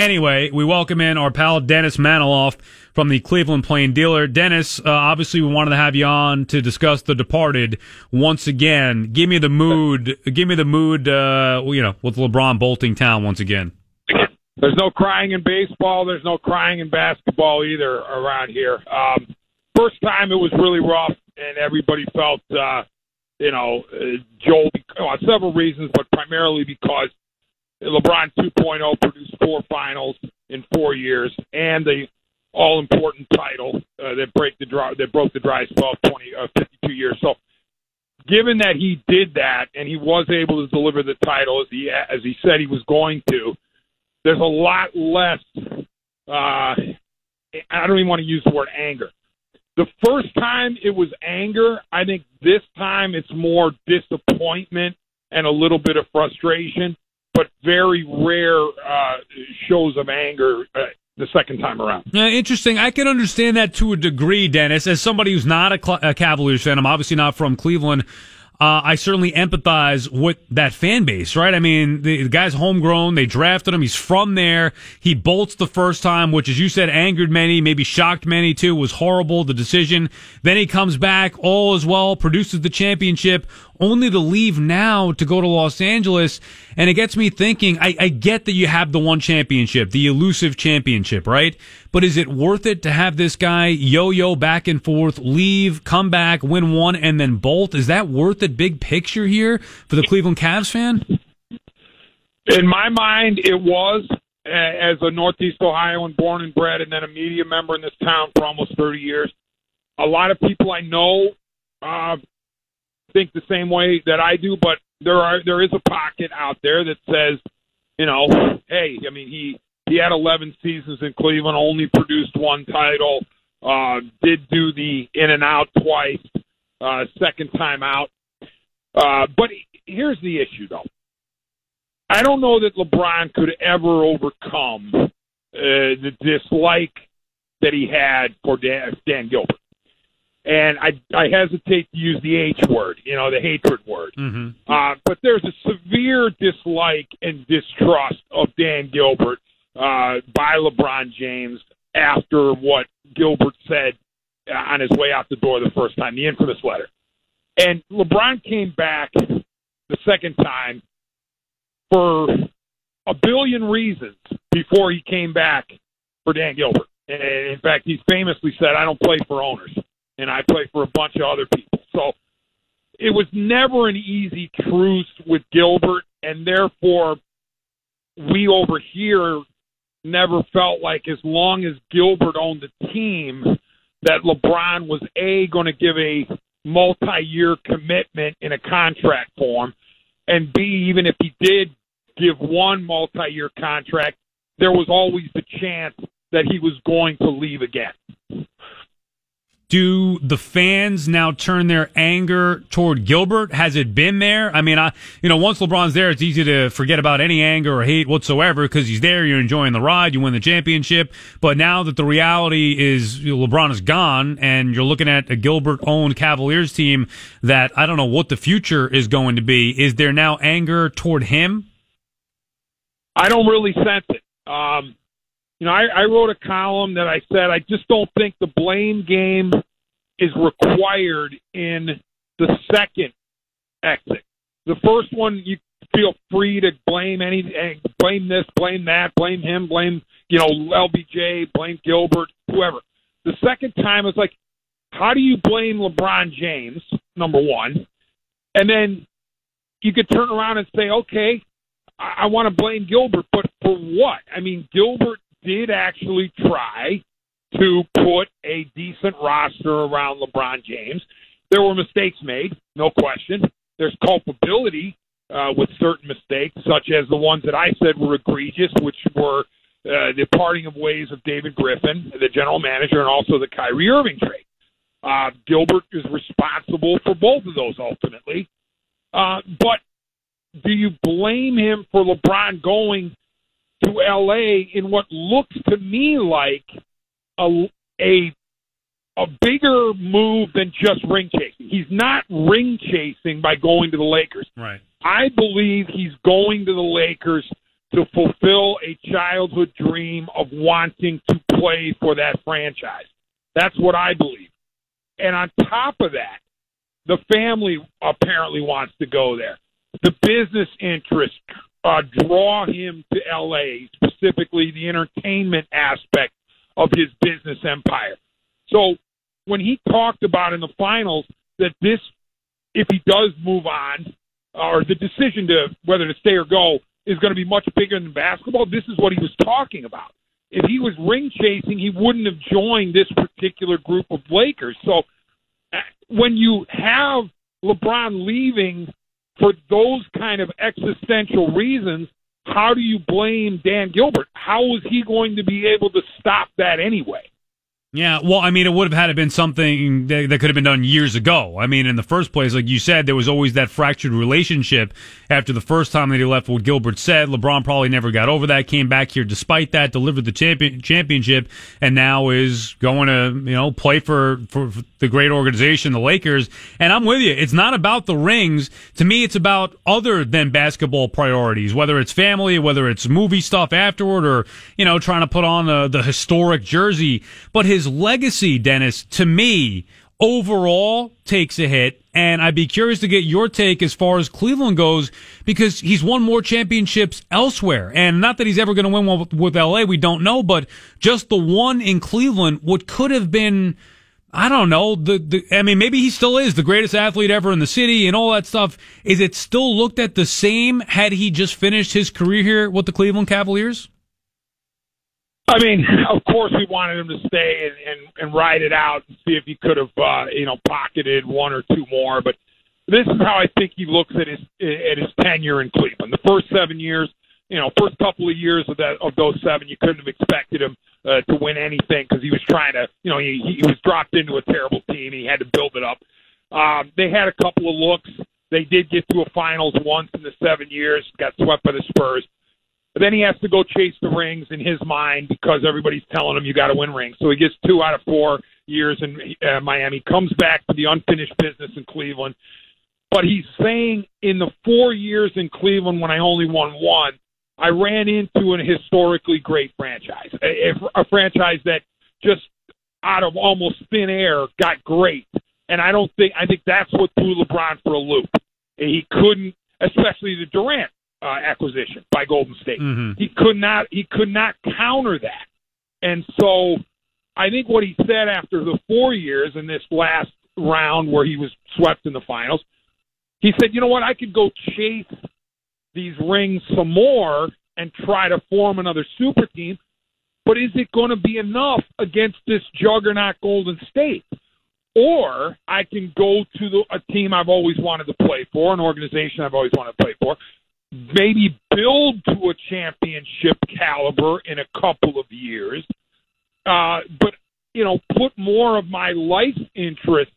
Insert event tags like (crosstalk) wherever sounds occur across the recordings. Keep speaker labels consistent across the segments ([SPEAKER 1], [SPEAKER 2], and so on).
[SPEAKER 1] Anyway, we welcome in our pal Dennis Manoloff from the Cleveland Plain Dealer. Dennis, uh, obviously, we wanted to have you on to discuss The Departed once again. Give me the mood. Give me the mood. Uh, you know, with LeBron bolting town once again.
[SPEAKER 2] There's no crying in baseball. There's no crying in basketball either around here. Um, first time it was really rough, and everybody felt, uh, you know, uh, Joel, well, several reasons, but primarily because LeBron 2.0 produced four finals in four years and the all important title uh, that break the dry, that broke the dry spell of 20 uh, 52 years. So, given that he did that and he was able to deliver the title as he as he said he was going to, there's a lot less. Uh, I don't even want to use the word anger. The first time it was anger. I think this time it's more disappointment and a little bit of frustration, but very rare uh, shows of anger uh, the second time around.
[SPEAKER 1] Yeah, interesting. I can understand that to a degree, Dennis. As somebody who's not a, Cl- a Cavaliers fan, I'm obviously not from Cleveland uh, I certainly empathize with that fan base, right? I mean, the, the, guy's homegrown. They drafted him. He's from there. He bolts the first time, which, as you said, angered many, maybe shocked many too. Was horrible the decision. Then he comes back, all as well, produces the championship only to leave now to go to Los Angeles. And it gets me thinking, I, I get that you have the one championship, the elusive championship, right? But is it worth it to have this guy yo-yo back and forth, leave, come back, win one, and then bolt? Is that worth it big picture here for the Cleveland Cavs fan?
[SPEAKER 2] In my mind, it was as a Northeast Ohioan, born and bred, and then a media member in this town for almost 30 years. A lot of people I know uh, think the same way that I do, but there are there is a pocket out there that says, you know, hey, I mean he he had 11 seasons in Cleveland, only produced one title, uh, did do the in and out twice, uh, second time out. Uh, but here's the issue, though. I don't know that LeBron could ever overcome uh, the dislike that he had for Dan, Dan Gilbert and I I hesitate to use the H word, you know, the hatred word.
[SPEAKER 1] Mm-hmm.
[SPEAKER 2] Uh, but there's a severe dislike and distrust of Dan Gilbert uh, by LeBron James after what Gilbert said uh, on his way out the door the first time, the infamous letter. And LeBron came back the second time for a billion reasons before he came back for Dan Gilbert. And in fact, he famously said, "I don't play for owners." And I play for a bunch of other people. So it was never an easy truce with Gilbert, and therefore we over here never felt like as long as Gilbert owned the team that LeBron was a going to give a multi-year commitment in a contract form, and b even if he did give one multi-year contract, there was always the chance that he was going to leave again
[SPEAKER 1] do the fans now turn their anger toward Gilbert? Has it been there? I mean, I, you know, once LeBron's there, it's easy to forget about any anger or hate whatsoever because he's there. You're enjoying the ride. You win the championship. But now that the reality is you know, LeBron is gone and you're looking at a Gilbert owned Cavaliers team that I don't know what the future is going to be. Is there now anger toward him?
[SPEAKER 2] I don't really sense it. Um, you know, I, I wrote a column that I said I just don't think the blame game is required in the second exit. The first one, you feel free to blame any, eh, blame this, blame that, blame him, blame you know LBJ, blame Gilbert, whoever. The second time, it's like, how do you blame LeBron James? Number one, and then you could turn around and say, okay, I, I want to blame Gilbert, but for what? I mean, Gilbert did actually try to put a decent roster around LeBron James. There were mistakes made, no question. There's culpability uh, with certain mistakes, such as the ones that I said were egregious, which were uh, the parting of ways of David Griffin, the general manager, and also the Kyrie Irving trade. Uh, Gilbert is responsible for both of those ultimately. Uh, but do you blame him for LeBron going to LA in what looks to me like a a a bigger move than just ring chasing. He's not ring chasing by going to the Lakers.
[SPEAKER 1] Right.
[SPEAKER 2] I believe he's going to the Lakers to fulfill a childhood dream of wanting to play for that franchise. That's what I believe. And on top of that, the family apparently wants to go there. The business interests uh, draw him to LA, specifically the entertainment aspect of his business empire. So when he talked about in the finals that this, if he does move on, or the decision to whether to stay or go is going to be much bigger than basketball, this is what he was talking about. If he was ring chasing, he wouldn't have joined this particular group of Lakers. So uh, when you have LeBron leaving for those kind of existential reasons, how do you blame Dan Gilbert? How is he going to be able to stop that anyway?
[SPEAKER 1] Yeah, well, I mean, it would have had to been something that, that, could have been done years ago. I mean, in the first place, like you said, there was always that fractured relationship after the first time that he left. What Gilbert said, LeBron probably never got over that. Came back here despite that, delivered the champion, championship, and now is going to you know play for, for for the great organization, the Lakers. And I'm with you. It's not about the rings. To me, it's about other than basketball priorities. Whether it's family, whether it's movie stuff afterward, or you know trying to put on the, the historic jersey, but his his legacy, Dennis, to me, overall takes a hit. And I'd be curious to get your take as far as Cleveland goes because he's won more championships elsewhere. And not that he's ever going to win one with, with LA, we don't know, but just the one in Cleveland, what could have been, I don't know, the, the, I mean, maybe he still is the greatest athlete ever in the city and all that stuff. Is it still looked at the same had he just finished his career here with the Cleveland Cavaliers?
[SPEAKER 2] I mean, (laughs) of course, we wanted him to stay and, and, and ride it out and see if he could have, uh, you know, pocketed one or two more. But this is how I think he looks at his at his tenure in Cleveland. The first seven years, you know, first couple of years of that of those seven, you couldn't have expected him uh, to win anything because he was trying to, you know, he, he was dropped into a terrible team. He had to build it up. Um, they had a couple of looks. They did get to a finals once in the seven years. Got swept by the Spurs. But then he has to go chase the rings in his mind because everybody's telling him you got to win rings. So he gets two out of four years in uh, Miami, comes back to the unfinished business in Cleveland. But he's saying in the four years in Cleveland when I only won one, I ran into an historically great franchise, a, a franchise that just out of almost thin air got great. And I don't think I think that's what threw LeBron for a loop. He couldn't, especially the Durant uh, acquisition by Golden State. Mm-hmm. He could not he could not counter that, and so I think what he said after the four years in this last round where he was swept in the finals, he said, "You know what? I could go chase these rings some more and try to form another super team." But is it going to be enough against this juggernaut Golden State? Or I can go to the, a team I've always wanted to play for, an organization I've always wanted to play for, maybe build to a championship caliber in a couple of years, uh, but you know, put more of my life interest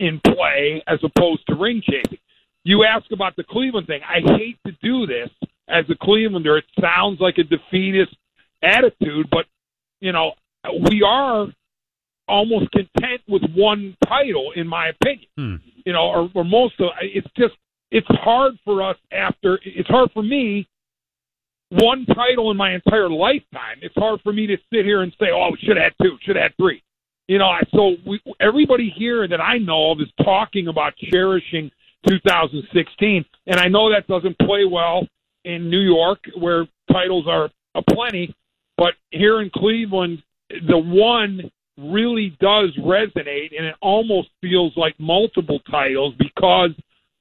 [SPEAKER 2] in play as opposed to ring chasing. You ask about the Cleveland thing. I hate to do this as a Clevelander. It sounds like a defeatist attitude, but you know, we are almost content with one title, in my opinion. Hmm. You know, or, or most of it's just it's hard for us after it's hard for me one title in my entire lifetime. It's hard for me to sit here and say, "Oh, we should have had two, should have had three. You know, so we, everybody here that I know of is talking about cherishing 2016, and I know that doesn't play well in New York where titles are aplenty, but here in Cleveland, the one really does resonate, and it almost feels like multiple titles because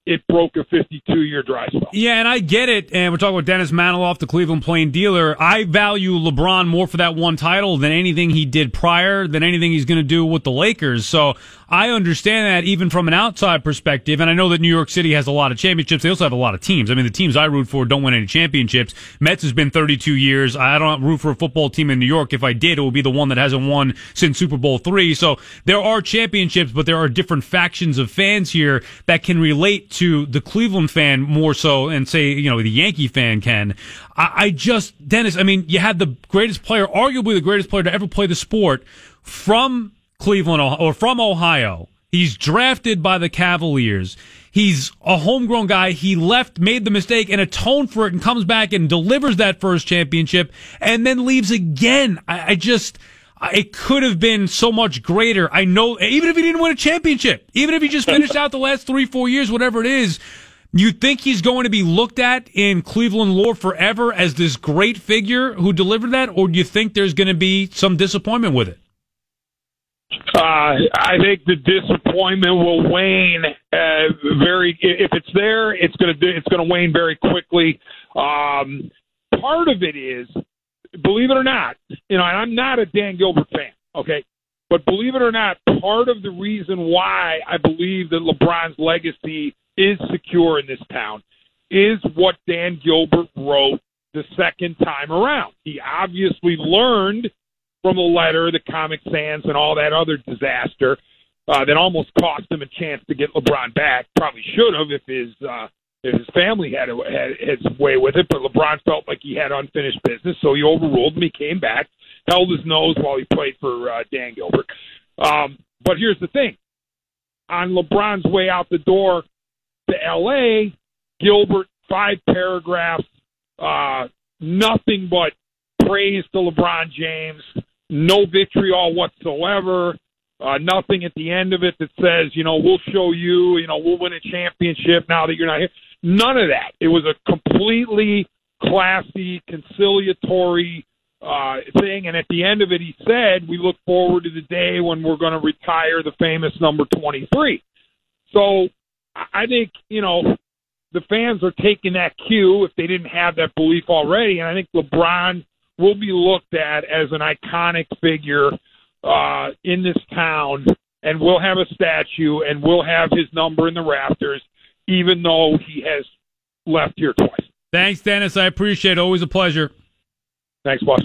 [SPEAKER 2] it broke a 52 year dry spell.
[SPEAKER 1] Yeah, and I get it. And we're talking about Dennis Manoloff, the Cleveland Plain dealer. I value LeBron more for that one title than anything he did prior, than anything he's going to do with the Lakers. So I understand that even from an outside perspective. And I know that New York City has a lot of championships. They also have a lot of teams. I mean, the teams I root for don't win any championships. Mets has been 32 years. I don't root for a football team in New York. If I did, it would be the one that hasn't won since Super Bowl three. So there are championships, but there are different factions of fans here that can relate to the Cleveland fan more so and say, you know, the Yankee fan can. I, I just, Dennis, I mean, you had the greatest player, arguably the greatest player to ever play the sport from Cleveland or from Ohio. He's drafted by the Cavaliers. He's a homegrown guy. He left, made the mistake, and atoned for it, and comes back and delivers that first championship, and then leaves again. I, I just, it could have been so much greater. I know, even if he didn't win a championship, even if he just finished (laughs) out the last three, four years, whatever it is, you think he's going to be looked at in Cleveland lore forever as this great figure who delivered that, or do you think there's going to be some disappointment with it?
[SPEAKER 2] Uh, I think the disappointment will wane uh, very. If it's there, it's going to it's going to wane very quickly. Um, part of it is, believe it or not, you know, and I'm not a Dan Gilbert fan. Okay, but believe it or not, part of the reason why I believe that LeBron's legacy is secure in this town is what Dan Gilbert wrote the second time around. He obviously learned from the letter, the Comic Sans, and all that other disaster uh, that almost cost him a chance to get LeBron back. Probably should have if his uh, his family had, had his way with it. But LeBron felt like he had unfinished business, so he overruled him. He came back, held his nose while he played for uh, Dan Gilbert. Um, but here's the thing: on LeBron's way out the door to L.A., Gilbert five paragraphs, uh, nothing but praise to LeBron James, no vitriol whatsoever. Uh, nothing at the end of it that says, you know, we'll show you, you know, we'll win a championship now that you're not here. None of that. It was a completely classy, conciliatory uh, thing. And at the end of it, he said, we look forward to the day when we're going to retire the famous number 23. So I think, you know, the fans are taking that cue if they didn't have that belief already. And I think LeBron – will be looked at as an iconic figure uh, in this town, and we'll have a statue, and we'll have his number in the rafters, even though he has left here twice.
[SPEAKER 1] Thanks, Dennis. I appreciate it. Always a pleasure.
[SPEAKER 2] Thanks, boss.